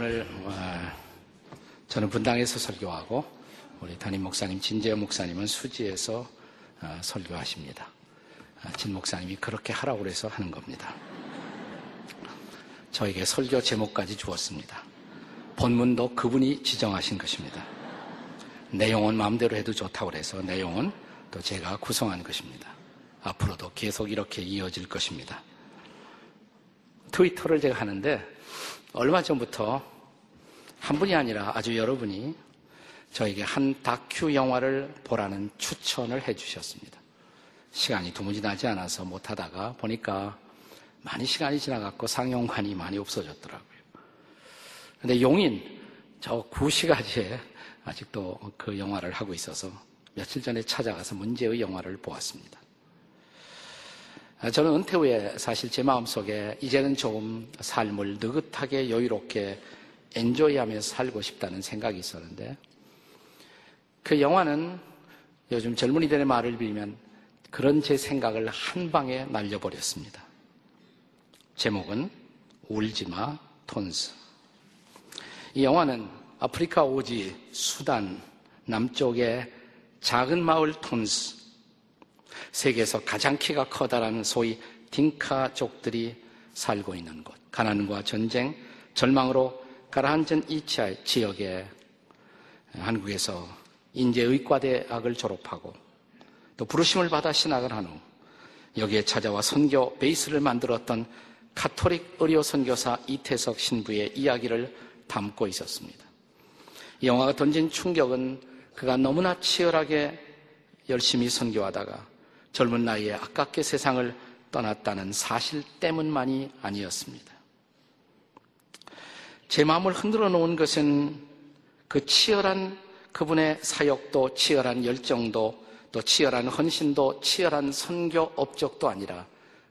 오늘 어, 저는 분당에서 설교하고 우리 담임 목사님 진재현 목사님은 수지에서 어, 설교하십니다. 아, 진 목사님이 그렇게 하라고 해서 하는 겁니다. 저에게 설교 제목까지 주었습니다. 본문도 그분이 지정하신 것입니다. 내용은 마음대로 해도 좋다고 해서 내용은 또 제가 구성한 것입니다. 앞으로도 계속 이렇게 이어질 것입니다. 트위터를 제가 하는데 얼마 전부터 한 분이 아니라 아주 여러분이 저에게 한 다큐 영화를 보라는 추천을 해 주셨습니다. 시간이 도무지 나지 않아서 못하다가 보니까 많이 시간이 지나갔고 상영관이 많이 없어졌더라고요. 근데 용인 저 구시가지에 아직도 그 영화를 하고 있어서 며칠 전에 찾아가서 문제의 영화를 보았습니다. 아, 저는 은퇴 후에 사실 제 마음속에 이제는 조금 삶을 느긋하게 여유롭게 엔조이하면서 살고 싶다는 생각이 있었는데 그 영화는 요즘 젊은이들의 말을 빌면 그런 제 생각을 한 방에 날려버렸습니다. 제목은 울지마 톤스. 이 영화는 아프리카 오지 수단 남쪽의 작은 마을 톤스 세계에서 가장 키가 커다란 소위 딩카족들이 살고 있는 곳. 가난과 전쟁, 절망으로 가라앉은 이 지역에 한국에서 인제의과대학을 졸업하고 또 부르심을 받아 신학을 한 후 여기에 찾아와 선교 베이스를 만들었던 카톨릭 의료 선교사 이태석 신부의 이야기를 담고 있었습니다. 이 영화가 던진 충격은 그가 너무나 치열하게 열심히 선교하다가 젊은 나이에 아깝게 세상을 떠났다는 사실 때문만이 아니었습니다. 제 마음을 흔들어 놓은 것은 그 치열한 그분의 사역도 치열한 열정도 또 치열한 헌신도 치열한 선교 업적도 아니라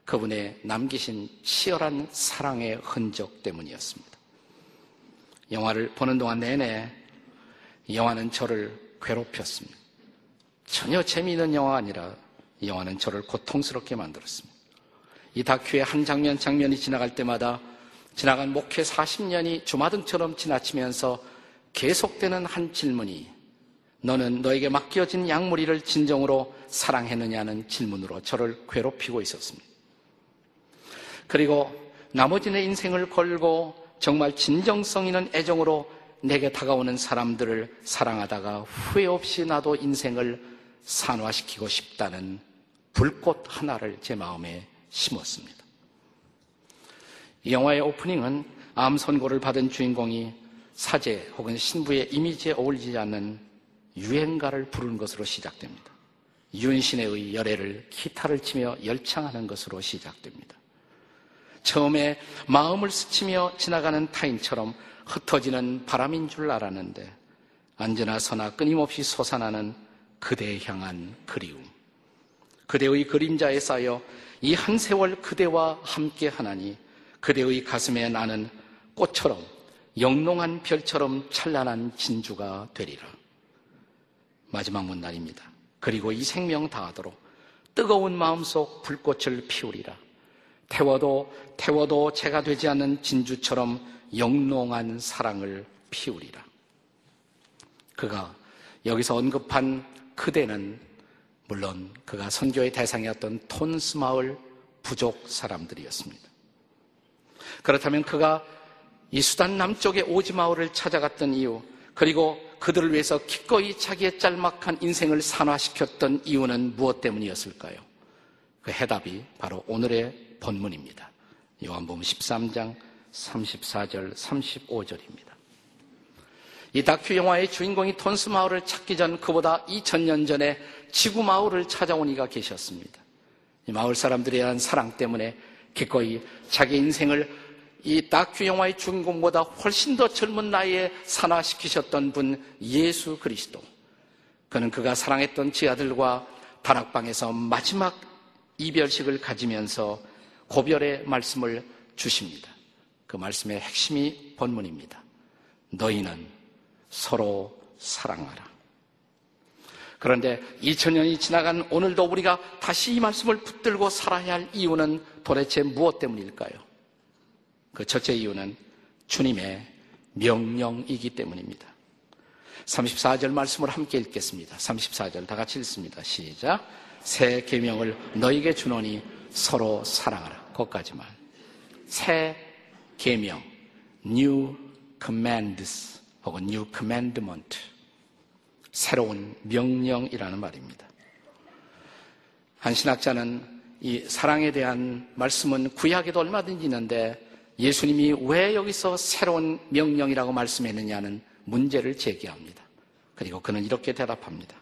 그분의 남기신 치열한 사랑의 흔적 때문이었습니다. 영화를 보는 동안 내내 영화는 저를 괴롭혔습니다. 전혀 재미있는 영화가 아니라 이 영화는 저를 고통스럽게 만들었습니다. 이 다큐의 한 장면 장면이 지나갈 때마다 지나간 목회 40년이 주마등처럼 지나치면서 계속되는 한 질문이 너는 너에게 맡겨진 양무리를 진정으로 사랑했느냐는 질문으로 저를 괴롭히고 있었습니다. 그리고 나머지 내 인생을 걸고 정말 진정성 있는 애정으로 내게 다가오는 사람들을 사랑하다가 후회 없이 나도 인생을 산화시키고 싶다는 불꽃 하나를 제 마음에 심었습니다. 이 영화의 오프닝은 암 선고를 받은 주인공이 사제 혹은 신부의 이미지에 어울리지 않는 유행가를 부르는 것으로 시작됩니다. 윤신의 열애를 기타를 치며 열창하는 것으로 시작됩니다. 처음에 마음을 스치며 지나가는 타인처럼 흩어지는 바람인 줄 알았는데 언제나 서나 끊임없이 솟아나는 그대에 향한 그리움. 그대의 그림자에 쌓여 이 한 세월 그대와 함께 하나니 그대의 가슴에 나는 꽃처럼 영롱한 별처럼 찬란한 진주가 되리라. 마지막 문날입니다. 그리고 이 생명 다하도록 뜨거운 마음속 불꽃을 피우리라. 태워도 태워도 제가 되지 않는 진주처럼 영롱한 사랑을 피우리라. 그가 여기서 언급한 그대는 물론 그가 선교의 대상이었던 톤스 마을 부족 사람들이었습니다. 그렇다면 그가 이 수단 남쪽의 오지 마을을 찾아갔던 이유, 그리고 그들을 위해서 기꺼이 자기의 짤막한 인생을 산화시켰던 이유는 무엇 때문이었을까요? 그 해답이 바로 오늘의 본문입니다. 요한복음 13장 34절 35절입니다. 이 다큐 영화의 주인공이 톤스 마을을 찾기 전 그보다 2000년 전에 지구 마을을 찾아온 이가 계셨습니다. 이 마을 사람들에 대한 사랑 때문에 기꺼이 자기 인생을 이 다큐 영화의 주인공보다 훨씬 더 젊은 나이에 산화시키셨던 분 예수 그리스도. 그는 그가 사랑했던 지아들과 다락방에서 마지막 이별식을 가지면서 고별의 말씀을 주십니다. 그 말씀의 핵심이 본문입니다. 너희는 서로 사랑하라. 그런데 2000년이 지나간 오늘도 우리가 다시 이 말씀을 붙들고 살아야 할 이유는 도대체 무엇 때문일까요? 그 첫째 이유는 주님의 명령이기 때문입니다. 34절 말씀을 함께 읽겠습니다. 34절 다 같이 읽습니다. 시작. 새 계명을 너에게 주노니 서로 사랑하라. 거기까지만. 새 계명, new commands 혹은 new commandment. 새로운 명령이라는 말입니다. 한 신학자는 이 사랑에 대한 말씀은 구약에도 얼마든지 있는데 예수님이 왜 여기서 새로운 명령이라고 말씀했느냐는 문제를 제기합니다. 그리고 그는 이렇게 대답합니다.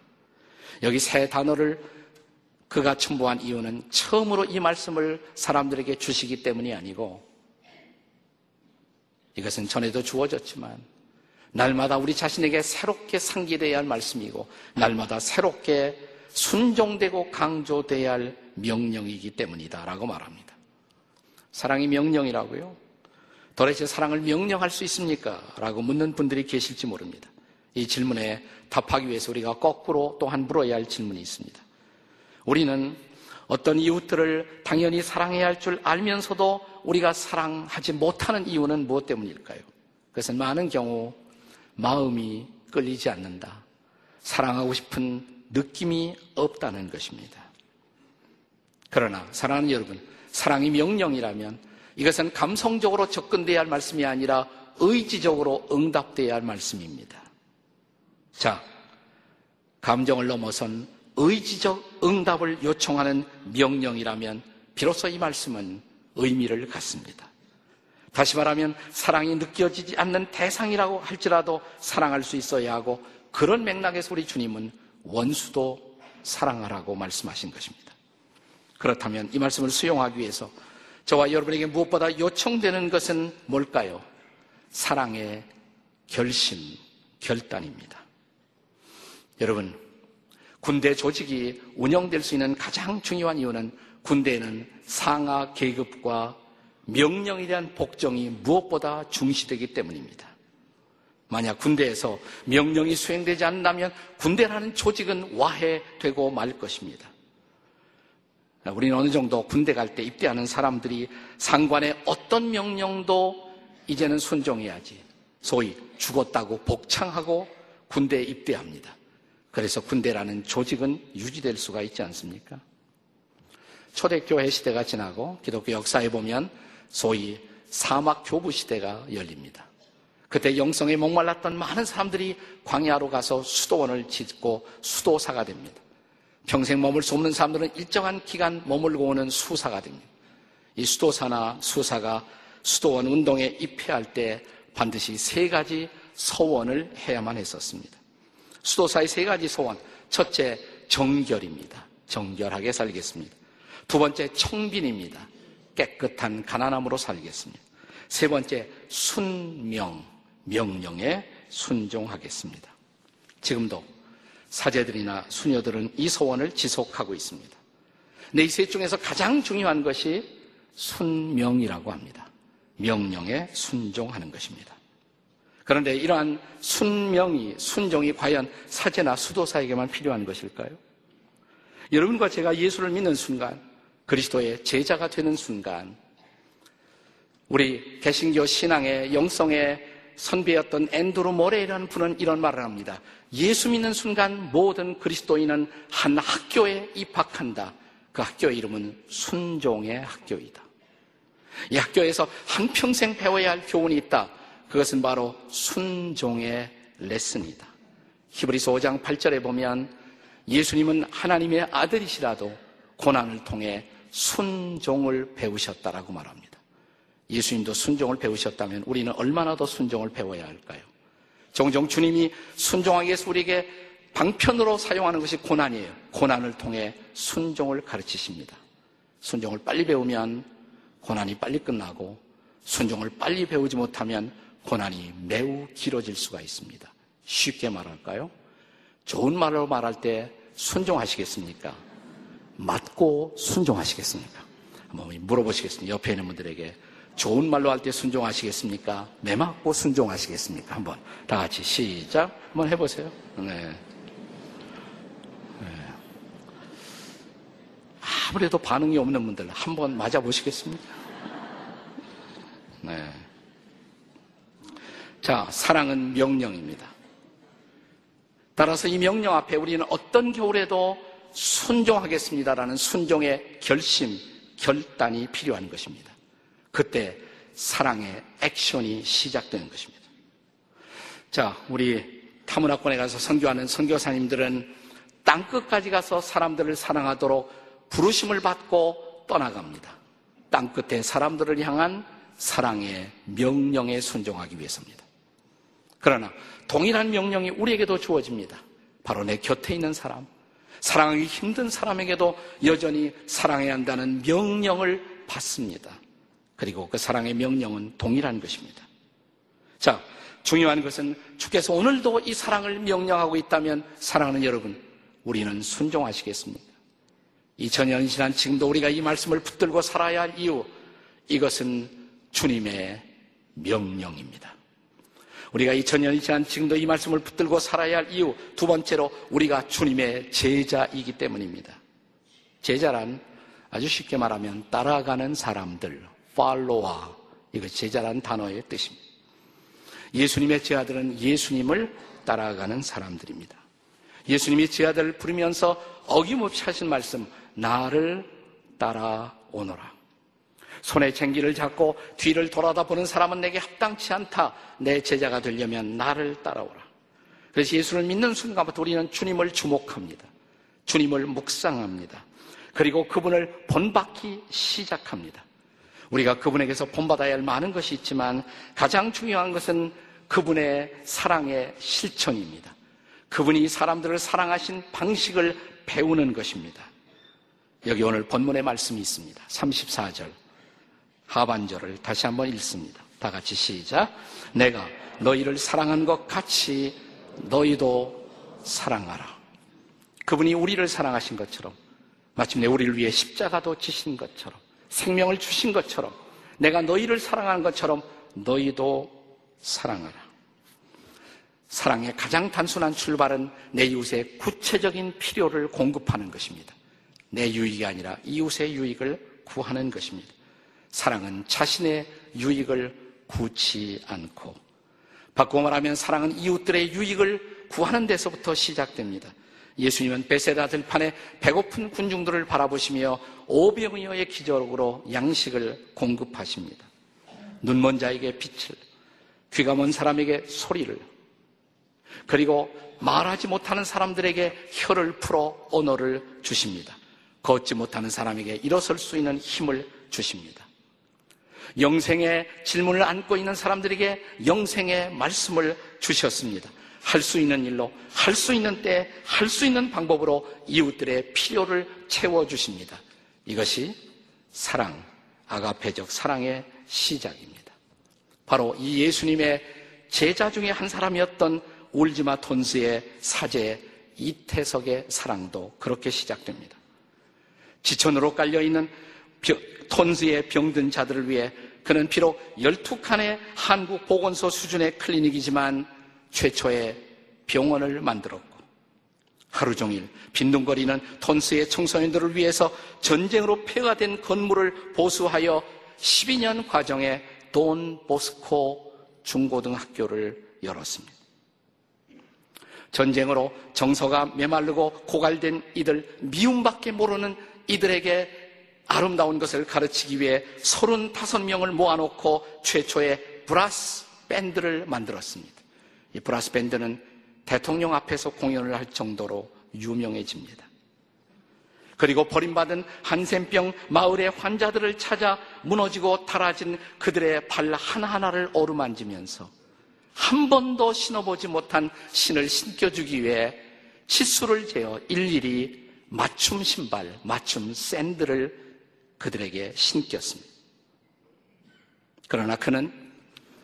여기 새 단어를 그가 첨부한 이유는 처음으로 이 말씀을 사람들에게 주시기 때문이 아니고 이것은 전에도 주어졌지만 날마다 우리 자신에게 새롭게 상기되어야 할 말씀이고 날마다 새롭게 순종되고 강조되어야 할 명령이기 때문이다라고 말합니다. 사랑이 명령이라고요? 도대체 사랑을 명령할 수 있습니까? 라고 묻는 분들이 계실지 모릅니다. 이 질문에 답하기 위해서 우리가 거꾸로 또한 물어야 할 질문이 있습니다. 우리는 어떤 이웃들을 당연히 사랑해야 할 줄 알면서도 우리가 사랑하지 못하는 이유는 무엇 때문일까요? 그것은 많은 경우 마음이 끌리지 않는다. 사랑하고 싶은 느낌이 없다는 것입니다. 그러나 사랑하는 여러분, 사랑이 명령이라면 이것은 감성적으로 접근돼야 할 말씀이 아니라 의지적으로 응답돼야 할 말씀입니다. 자, 감정을 넘어선 의지적 응답을 요청하는 명령이라면 비로소 이 말씀은 의미를 갖습니다. 다시 말하면 사랑이 느껴지지 않는 대상이라고 할지라도 사랑할 수 있어야 하고 그런 맥락에서 우리 주님은 원수도 사랑하라고 말씀하신 것입니다. 그렇다면 이 말씀을 수용하기 위해서 저와 여러분에게 무엇보다 요청되는 것은 뭘까요? 사랑의 결심, 결단입니다. 여러분, 군대 조직이 운영될 수 있는 가장 중요한 이유는 군대에는 상하 계급과 명령에 대한 복종이 무엇보다 중시되기 때문입니다. 만약 군대에서 명령이 수행되지 않는다면 군대라는 조직은 와해되고 말 것입니다. 우리는 어느 정도 군대 갈 때 입대하는 사람들이 상관의 어떤 명령도 이제는 순종해야지. 소위 죽었다고 복창하고 군대에 입대합니다. 그래서 군대라는 조직은 유지될 수가 있지 않습니까? 초대교회 시대가 지나고 기독교 역사에 보면 소위 사막 교부 시대가 열립니다. 그때 영성에 목말랐던 많은 사람들이 광야로 가서 수도원을 짓고 수도사가 됩니다. 평생 머물 수 없는 사람들은 일정한 기간 머물고 오는 수사가 됩니다. 이 수도사나 수사가 수도원 운동에 입회할 때 반드시 세 가지 서원을 해야만 했었습니다. 수도사의 세 가지 소원. 첫째, 정결입니다. 정결하게 살겠습니다. 두 번째, 청빈입니다. 깨끗한 가난함으로 살겠습니다. 세 번째, 순명, 명령에 순종하겠습니다. 지금도 사제들이나 수녀들은 이 소원을 지속하고 있습니다. 네, 이셋 중에서 가장 중요한 것이 순명이라고 합니다. 명령에 순종하는 것입니다. 그런데 이러한 순명이, 순종이 과연 사제나 수도사에게만 필요한 것일까요? 여러분과 제가 예수를 믿는 순간, 그리스도의 제자가 되는 순간, 우리 개신교 신앙의 영성의 선배였던 앤드루 모레이라는 분은 이런 말을 합니다. 예수 믿는 순간 모든 그리스도인은 한 학교에 입학한다. 그 학교의 이름은 순종의 학교이다. 이 학교에서 한평생 배워야 할 교훈이 있다. 그것은 바로 순종의 레슨이다. 히브리서 5장 8절에 보면 예수님은 하나님의 아들이시라도 고난을 통해 순종을 배우셨다라고 말합니다. 예수님도 순종을 배우셨다면 우리는 얼마나 더 순종을 배워야 할까요? 종종 주님이 순종하기 위해서 우리에게 방편으로 사용하는 것이 고난이에요. 고난을 통해 순종을 가르치십니다. 순종을 빨리 배우면 고난이 빨리 끝나고 순종을 빨리 배우지 못하면 고난이 매우 길어질 수가 있습니다. 쉽게 말할까요? 좋은 말로 말할 때 순종하시겠습니까? 맞고 순종하시겠습니까? 한번 물어보시겠습니다. 옆에 있는 분들에게 좋은 말로 할 때 순종하시겠습니까? 매 맞고 순종하시겠습니까? 한번 다 같이 시작 한번 해보세요. 네. 네. 아무래도 반응이 없는 분들 한번 맞아 보시겠습니까? 네. 자, 사랑은 명령입니다. 따라서 이 명령 앞에 우리는 어떤 겨울에도 순종하겠습니다라는 순종의 결심, 결단이 필요한 것입니다. 그때 사랑의 액션이 시작되는 것입니다. 자, 우리 타문화권에 가서 선교하는 선교사님들은 땅 끝까지 가서 사람들을 사랑하도록 부르심을 받고 떠나갑니다. 땅 끝에 사람들을 향한 사랑의 명령에 순종하기 위해서입니다. 그러나 동일한 명령이 우리에게도 주어집니다. 바로 내 곁에 있는 사람, 사랑하기 힘든 사람에게도 여전히 사랑해야 한다는 명령을 받습니다. 그리고 그 사랑의 명령은 동일한 것입니다. 자, 중요한 것은 주께서 오늘도 이 사랑을 명령하고 있다면 사랑하는 여러분, 우리는 순종하시겠습니까? 2000년 지난 지금도 우리가 이 말씀을 붙들고 살아야 할 이유, 이것은 주님의 명령입니다. 우리가 2000년이 지난 지금도 이 말씀을 붙들고 살아야 할 이유, 두 번째로 우리가 주님의 제자이기 때문입니다. 제자란 아주 쉽게 말하면 따라가는 사람들, 팔로와, 이거 제자라는 단어의 뜻입니다. 예수님의 제자들은 예수님을 따라가는 사람들입니다. 예수님이 제자들을 부르면서 어김없이 하신 말씀, 나를 따라오너라. 손에 쟁기를 잡고 뒤를 돌아다 보는 사람은 내게 합당치 않다. 내 제자가 되려면 나를 따라오라. 그래서 예수를 믿는 순간부터 우리는 주님을 주목합니다. 주님을 묵상합니다. 그리고 그분을 본받기 시작합니다. 우리가 그분에게서 본받아야 할 많은 것이 있지만 가장 중요한 것은 그분의 사랑의 실천입니다. 그분이 사람들을 사랑하신 방식을 배우는 것입니다. 여기 오늘 본문의 말씀이 있습니다. 34절. 하반절을 다시 한번 읽습니다. 다 같이 시작. 내가 너희를 사랑한 것 같이 너희도 사랑하라. 그분이 우리를 사랑하신 것처럼 마침내 우리를 위해 십자가도 지신 것처럼 생명을 주신 것처럼 내가 너희를 사랑하는 것처럼 너희도 사랑하라. 사랑의 가장 단순한 출발은 내 이웃의 구체적인 필요를 공급하는 것입니다. 내 유익이 아니라 이웃의 유익을 구하는 것입니다. 사랑은 자신의 유익을 구치 않고 바꾸어 말하면 사랑은 이웃들의 유익을 구하는 데서부터 시작됩니다. 예수님은 베세다 들판에 배고픈 군중들을 바라보시며 오병이어의 기적으로 양식을 공급하십니다. 눈먼 자에게 빛을, 귀가 먼 사람에게 소리를, 그리고 말하지 못하는 사람들에게 혀를 풀어 언어를 주십니다. 걷지 못하는 사람에게 일어설 수 있는 힘을 주십니다. 영생의 질문을 안고 있는 사람들에게 영생의 말씀을 주셨습니다. 할 수 있는 일로, 할 수 있는 때, 할 수 있는 방법으로 이웃들의 필요를 채워주십니다. 이것이 사랑, 아가페적 사랑의 시작입니다. 바로 이 예수님의 제자 중에 한 사람이었던 울지마 톤스의 사제 이태석의 사랑도 그렇게 시작됩니다. 지천으로 깔려있는 톤스의 병든 자들을 위해 그는 비록 12칸의 한국 보건소 수준의 클리닉이지만 최초의 병원을 만들었고 하루 종일 빈둥거리는 톤스의 청소년들을 위해서 전쟁으로 폐가 된 건물을 보수하여 12년 과정에 돈 보스코 중고등학교를 열었습니다. 전쟁으로 정서가 메말르고 고갈된 이들, 미움밖에 모르는 이들에게 아름다운 것을 가르치기 위해 35명을 모아놓고 최초의 브라스 밴드를 만들었습니다. 이 브라스 밴드는 대통령 앞에서 공연을 할 정도로 유명해집니다. 그리고 버림받은 한센병 마을의 환자들을 찾아 무너지고 닳아진 그들의 발 하나하나를 어루만지면서 한 번도 신어보지 못한 신을 신겨주기 위해 치수를 재어 일일이 맞춤 신발, 맞춤 샌들을 그들에게 신겼습니다. 그러나 그는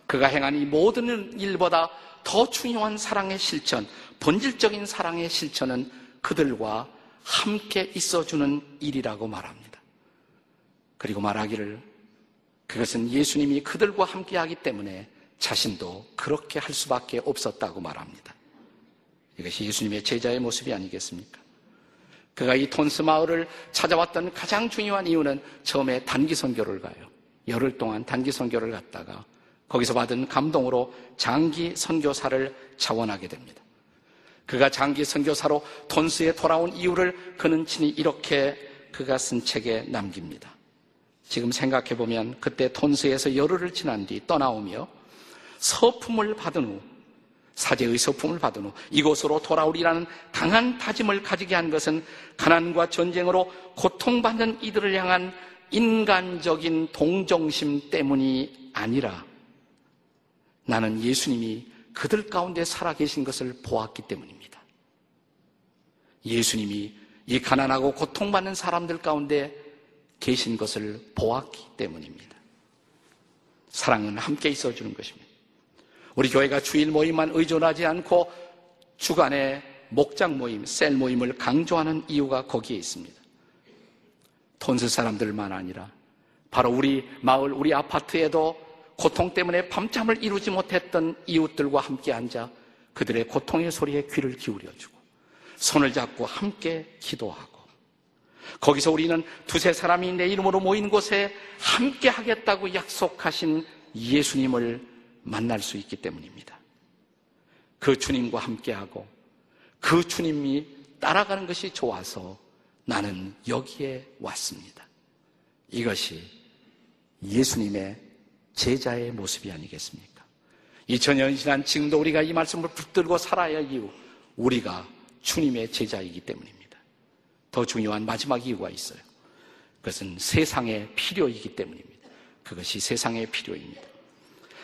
그가 행한 이 모든 일보다 더 중요한 사랑의 실천, 본질적인 사랑의 실천은 그들과 함께 있어주는 일이라고 말합니다. 그리고 말하기를 그것은 예수님이 그들과 함께 하기 때문에 자신도 그렇게 할 수밖에 없었다고 말합니다. 이것이 예수님의 제자의 모습이 아니겠습니까? 그가 이 톤스 마을을 찾아왔던 가장 중요한 이유는 처음에 단기 선교를 가요. 열흘 동안 단기 선교를 갔다가 거기서 받은 감동으로 장기 선교사를 자원하게 됩니다. 그가 장기 선교사로 톤스에 돌아온 이유를 그는 친히 이렇게 그가 쓴 책에 남깁니다. 지금 생각해 보면 그때 톤스에서 열흘을 지난 뒤 떠나오며 서품을 받은 후 사제의 서품을 받은 후 이곳으로 돌아오리라는 강한 다짐을 가지게 한 것은 가난과 전쟁으로 고통받는 이들을 향한 인간적인 동정심 때문이 아니라 나는 예수님이 그들 가운데 살아계신 것을 보았기 때문입니다. 예수님이 이 가난하고 고통받는 사람들 가운데 계신 것을 보았기 때문입니다. 사랑은 함께 있어주는 것입니다. 우리 교회가 주일 모임만 의존하지 않고 주간의 목장 모임, 셀 모임을 강조하는 이유가 거기에 있습니다. 톤스 사람들만 아니라 바로 우리 마을, 우리 아파트에도 고통 때문에 밤잠을 이루지 못했던 이웃들과 함께 앉아 그들의 고통의 소리에 귀를 기울여주고 손을 잡고 함께 기도하고 거기서 우리는 두세 사람이 내 이름으로 모인 곳에 함께 하겠다고 약속하신 예수님을 만날 수 있기 때문입니다. 그 주님과 함께하고 그 주님이 따라가는 것이 좋아서 나는 여기에 왔습니다. 이것이 예수님의 제자의 모습이 아니겠습니까? 2000년 지난 지금도 우리가 이 말씀을 붙들고 살아야 할 이유, 우리가 주님의 제자이기 때문입니다. 더 중요한 마지막 이유가 있어요. 그것은 세상의 필요이기 때문입니다. 그것이 세상의 필요입니다.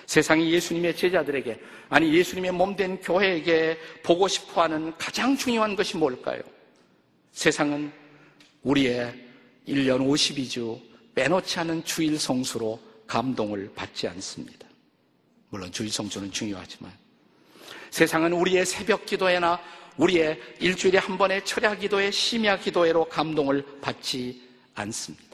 세상이 예수님의 제자들에게, 아니 예수님의 몸된 교회에게 보고 싶어 하는 가장 중요한 것이 뭘까요? 세상은 우리의 1년 52주 빼놓지 않은 주일 성수로 감동을 받지 않습니다. 물론 주일 성수는 중요하지만 세상은 우리의 새벽 기도회나 우리의 일주일에 한 번의 철야 기도회, 심야 기도회로 감동을 받지 않습니다.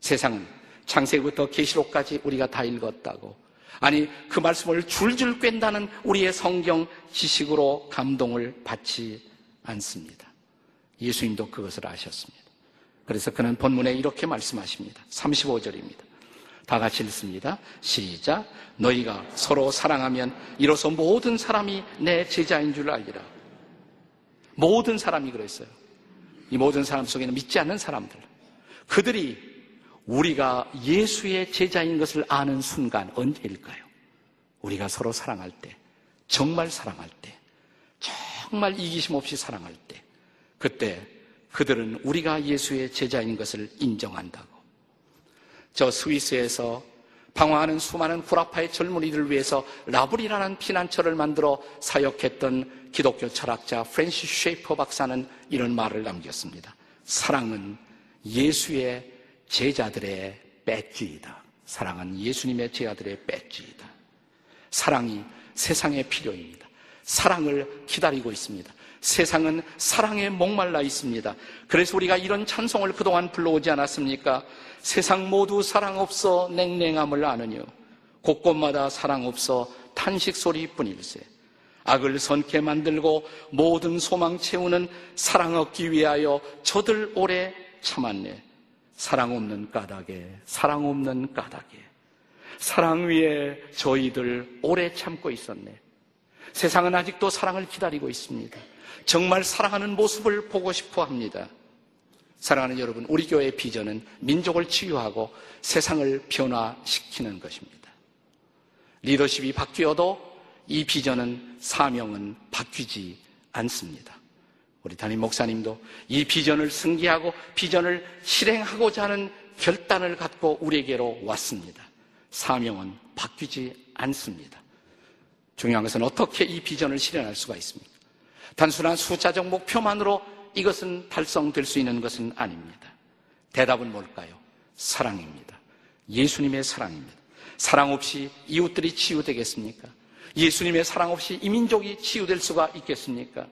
세상은 창세기부터 계시록까지 우리가 다 읽었다고 아니 그 말씀을 줄줄 꿰다는 우리의 성경 지식으로 감동을 받지 않습니다. 예수님도 그것을 아셨습니다. 그래서 그는 본문에 이렇게 말씀하십니다. 35절입니다. 다 같이 읽습니다. 시작. 너희가 서로 사랑하면 이로써 모든 사람이 내 제자인 줄 알리라. 모든 사람이 그랬어요. 이 모든 사람 속에는 믿지 않는 사람들. 그들이 우리가 예수의 제자인 것을 아는 순간 언제일까요? 우리가 서로 사랑할 때, 정말 사랑할 때, 정말 이기심 없이 사랑할 때, 그때 그들은 우리가 예수의 제자인 것을 인정한다고. 저 스위스에서 방황하는 수많은 구라파의 젊은이들을 위해서 라브리라는 피난처를 만들어 사역했던 기독교 철학자 프랜시스 쉐이퍼 박사는 이런 말을 남겼습니다. 사랑은 예수의 제자들의 배지이다. 사랑은 예수님의 제자들의 배지이다. 사랑이 세상의 필요입니다. 사랑을 기다리고 있습니다. 세상은 사랑에 목말라 있습니다. 그래서 우리가 이런 찬송을 그동안 불러오지 않았습니까? 세상 모두 사랑 없어 냉랭함을 아느뇨. 곳곳마다 사랑 없어 탄식 소리뿐일세. 악을 선케 만들고 모든 소망 채우는 사랑 얻기 위하여 저들 오래 참았네. 사랑 없는 까닭에, 사랑 없는 까닭에. 사랑 위에 저희들 오래 참고 있었네. 세상은 아직도 사랑을 기다리고 있습니다. 정말 사랑하는 모습을 보고 싶어 합니다. 사랑하는 여러분, 우리 교회의 비전은 민족을 치유하고 세상을 변화시키는 것입니다. 리더십이 바뀌어도 이 비전은 사명은 바뀌지 않습니다. 우리 담임 목사님도 이 비전을 승계하고 비전을 실행하고자 하는 결단을 갖고 우리에게로 왔습니다. 사명은 바뀌지 않습니다. 중요한 것은 어떻게 이 비전을 실현할 수가 있습니까? 단순한 숫자적 목표만으로 이것은 달성될 수 있는 것은 아닙니다. 대답은 뭘까요? 사랑입니다. 예수님의 사랑입니다. 사랑 없이 이웃들이 치유되겠습니까? 예수님의 사랑 없이 이민족이 치유될 수가 있겠습니까?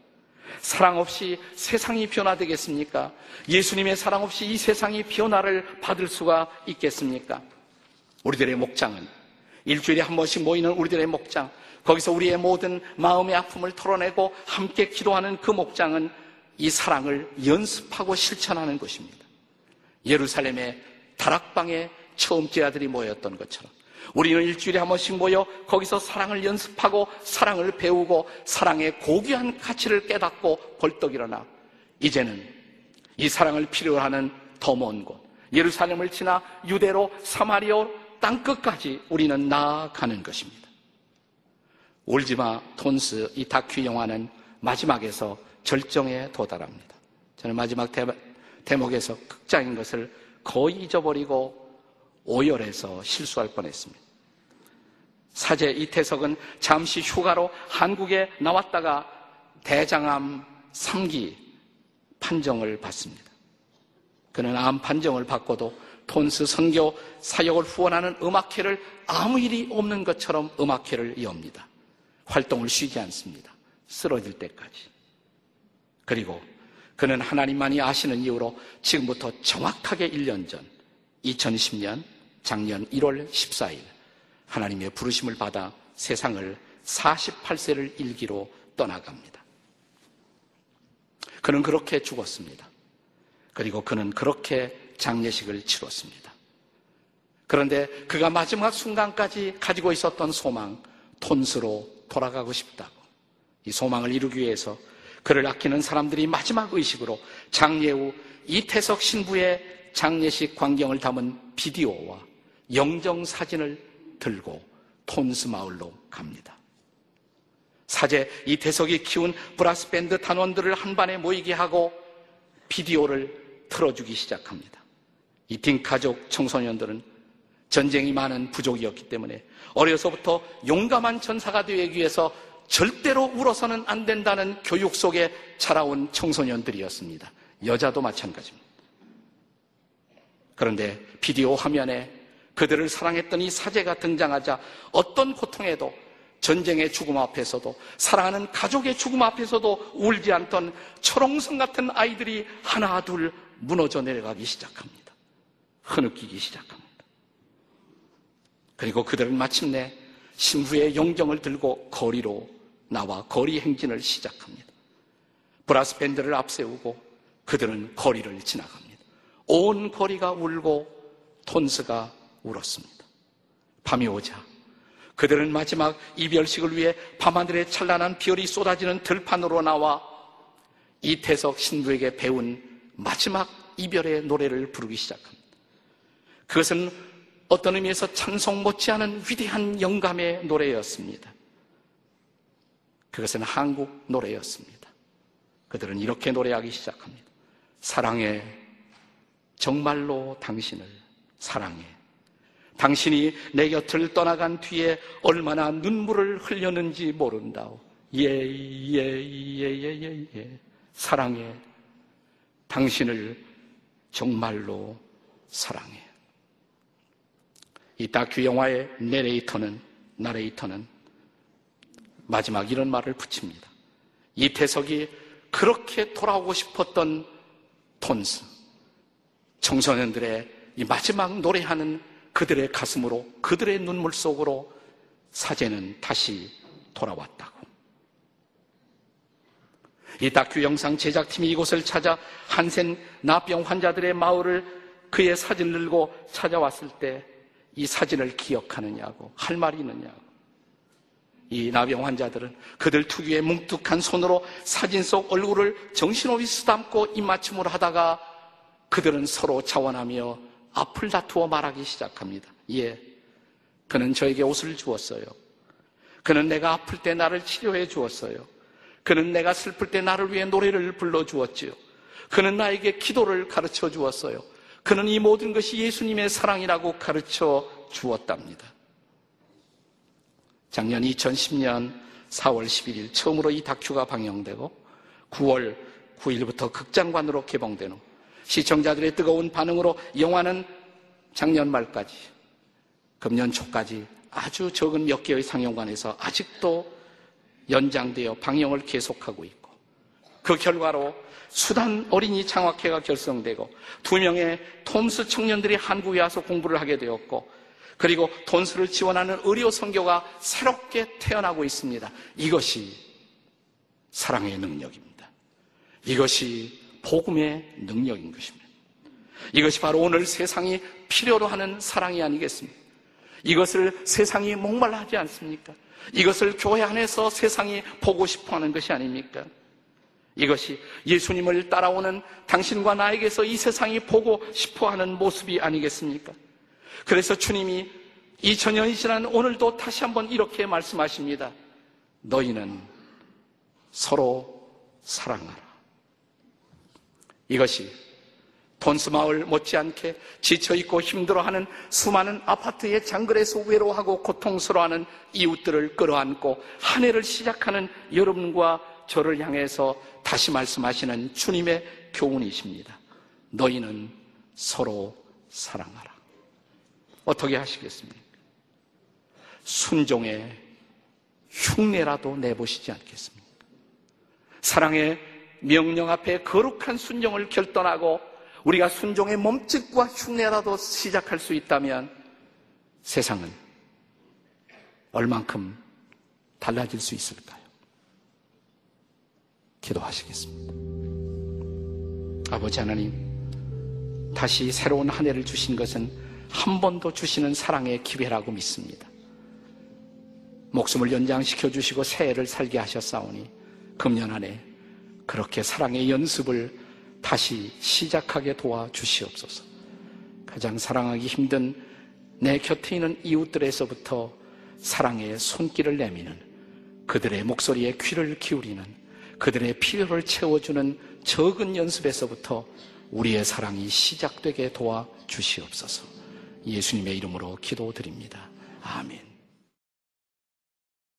사랑 없이 세상이 변화되겠습니까? 예수님의 사랑 없이 이 세상이 변화를 받을 수가 있겠습니까? 우리들의 목장은 일주일에 한 번씩 모이는 우리들의 목장, 거기서 우리의 모든 마음의 아픔을 털어내고 함께 기도하는 그 목장은 이 사랑을 연습하고 실천하는 것입니다. 예루살렘의 다락방에 처음 제아들이 모였던 것처럼 우리는 일주일에 한 번씩 모여 거기서 사랑을 연습하고 사랑을 배우고 사랑의 고귀한 가치를 깨닫고 벌떡 일어나 이제는 이 사랑을 필요로 하는 더 먼 곳, 예루살렘을 지나 유대로 사마리아 땅끝까지 우리는 나아가는 것입니다. 울지마 톤스 이 다큐 영화는 마지막에서 절정에 도달합니다. 저는 마지막 대목에서 극장인 것을 거의 잊어버리고 오열해서 실수할 뻔했습니다. 사제 이태석은 잠시 휴가로 한국에 나왔다가 대장암 3기 판정을 받습니다. 그는 암 판정을 받고도 톤스 선교 사역을 후원하는 음악회를 아무 일이 없는 것처럼 음악회를 이옵니다. 활동을 쉬지 않습니다. 쓰러질 때까지. 그리고 그는 하나님만이 아시는 이유로 지금부터 정확하게 1년 전 2010년 작년 1월 14일 하나님의 부르심을 받아 세상을 48세를 일기로 떠나갑니다. 그는 그렇게 죽었습니다. 그리고 그는 그렇게 장례식을 치렀습니다. 그런데 그가 마지막 순간까지 가지고 있었던 소망, 톤스로 돌아가고 싶다고. 이 소망을 이루기 위해서 그를 아끼는 사람들이 마지막 의식으로 장례 후 이태석 신부의 장례식 광경을 담은 비디오와 영정 사진을 들고 톤스 마을로 갑니다. 사제 이태석이 키운 브라스 밴드 단원들을 한반에 모이게 하고 비디오를 틀어주기 시작합니다. 이팀 가족 청소년들은 전쟁이 많은 부족이었기 때문에 어려서부터 용감한 전사가 되기 위해서 절대로 울어서는 안 된다는 교육 속에 자라온 청소년들이었습니다. 여자도 마찬가지입니다. 그런데 비디오 화면에 그들을 사랑했던 이 사제가 등장하자 어떤 고통에도 전쟁의 죽음 앞에서도 사랑하는 가족의 죽음 앞에서도 울지 않던 초롱성 같은 아이들이 하나 둘 무너져 내려가기 시작합니다. 흐느끼기 시작합니다. 그리고 그들은 마침내 신부의 용정을 들고 거리로 나와 거리 행진을 시작합니다. 브라스 밴드를 앞세우고 그들은 거리를 지나갑니다. 온 거리가 울고 톤즈가 울었습니다. 밤이 오자 그들은 마지막 이별식을 위해 밤하늘에 찬란한 별이 쏟아지는 들판으로 나와 이태석 신부에게 배운 마지막 이별의 노래를 부르기 시작합니다. 그것은 어떤 의미에서 찬송 못지않은 위대한 영감의 노래였습니다. 그것은 한국 노래였습니다. 그들은 이렇게 노래하기 시작합니다. 사랑해, 정말로 당신을 사랑해. 당신이 내 곁을 떠나간 뒤에 얼마나 눈물을 흘렸는지 모른다오. 예, 예, 예, 예, 예, 예. 사랑해. 당신을 정말로 사랑해. 이 다큐 영화의 내레이터는, 나레이터는 마지막 이런 말을 붙입니다. 이태석이 그렇게 돌아오고 싶었던 톤스, 청소년들의 이 마지막 노래하는 그들의 가슴으로 그들의 눈물 속으로 사제는 다시 돌아왔다고. 이 다큐 영상 제작팀이 이곳을 찾아 한센 나병 환자들의 마을을 그의 사진을 들고 찾아왔을 때 이 사진을 기억하느냐고 할 말이 있느냐고. 이 나병 환자들은 그들 특유의 뭉툭한 손으로 사진 속 얼굴을 정신없이 쓰담고 입맞춤을 하다가 그들은 서로 자원하며 앞을 다투어 말하기 시작합니다. 예. 그는 저에게 옷을 주었어요. 그는 내가 아플 때 나를 치료해 주었어요. 그는 내가 슬플 때 나를 위해 노래를 불러 주었지요. 그는 나에게 기도를 가르쳐 주었어요. 그는 이 모든 것이 예수님의 사랑이라고 가르쳐 주었답니다. 작년 2010년 4월 11일 처음으로 이 다큐가 방영되고 9월 9일부터 극장관으로 개봉된 후 시청자들의 뜨거운 반응으로 영화는 작년 말까지 금년 초까지 아주 적은 몇 개의 상영관에서 아직도 연장되어 방영을 계속하고 있고 그 결과로 수단 어린이 장학회가 결성되고 두 명의 톰스 청년들이 한국에 와서 공부를 하게 되었고 그리고 돈수를 지원하는 의료 선교가 새롭게 태어나고 있습니다. 이것이 사랑의 능력입니다. 이것이 복음의 능력인 것입니다. 이것이 바로 오늘 세상이 필요로 하는 사랑이 아니겠습니까? 이것을 세상이 목말라 하지 않습니까? 이것을 교회 안에서 세상이 보고 싶어 하는 것이 아닙니까? 이것이 예수님을 따라오는 당신과 나에게서 이 세상이 보고 싶어 하는 모습이 아니겠습니까? 그래서 주님이 2000년이 지난 오늘도 다시 한번 이렇게 말씀하십니다. 너희는 서로 사랑하라. 이것이 돈스 마을 못지않게 지쳐있고 힘들어하는 수많은 아파트의 장글에서 외로워하고 고통스러워하는 이웃들을 끌어안고 한 해를 시작하는 여러분과 저를 향해서 다시 말씀하시는 주님의 교훈이십니다. 너희는 서로 사랑하라. 어떻게 하시겠습니까? 순종의 흉내라도 내보시지 않겠습니까? 사랑의 명령 앞에 거룩한 순종을 결단하고 우리가 순종의 몸짓과 흉내라도 시작할 수 있다면 세상은 얼만큼 달라질 수 있을까요? 기도하시겠습니다. 아버지 하나님, 다시 새로운 한 해를 주신 것은 한번더 주시는 사랑의 기회라고 믿습니다. 목숨을 연장시켜 주시고 새해를 살게 하셨사오니 금년 안에 그렇게 사랑의 연습을 다시 시작하게 도와주시옵소서. 가장 사랑하기 힘든 내 곁에 있는 이웃들에서부터 사랑의 손길을 내미는 그들의 목소리에 귀를 기울이는 그들의 필요를 채워주는 적은 연습에서부터 우리의 사랑이 시작되게 도와주시옵소서. 예수님의 이름으로 기도드립니다. 아멘.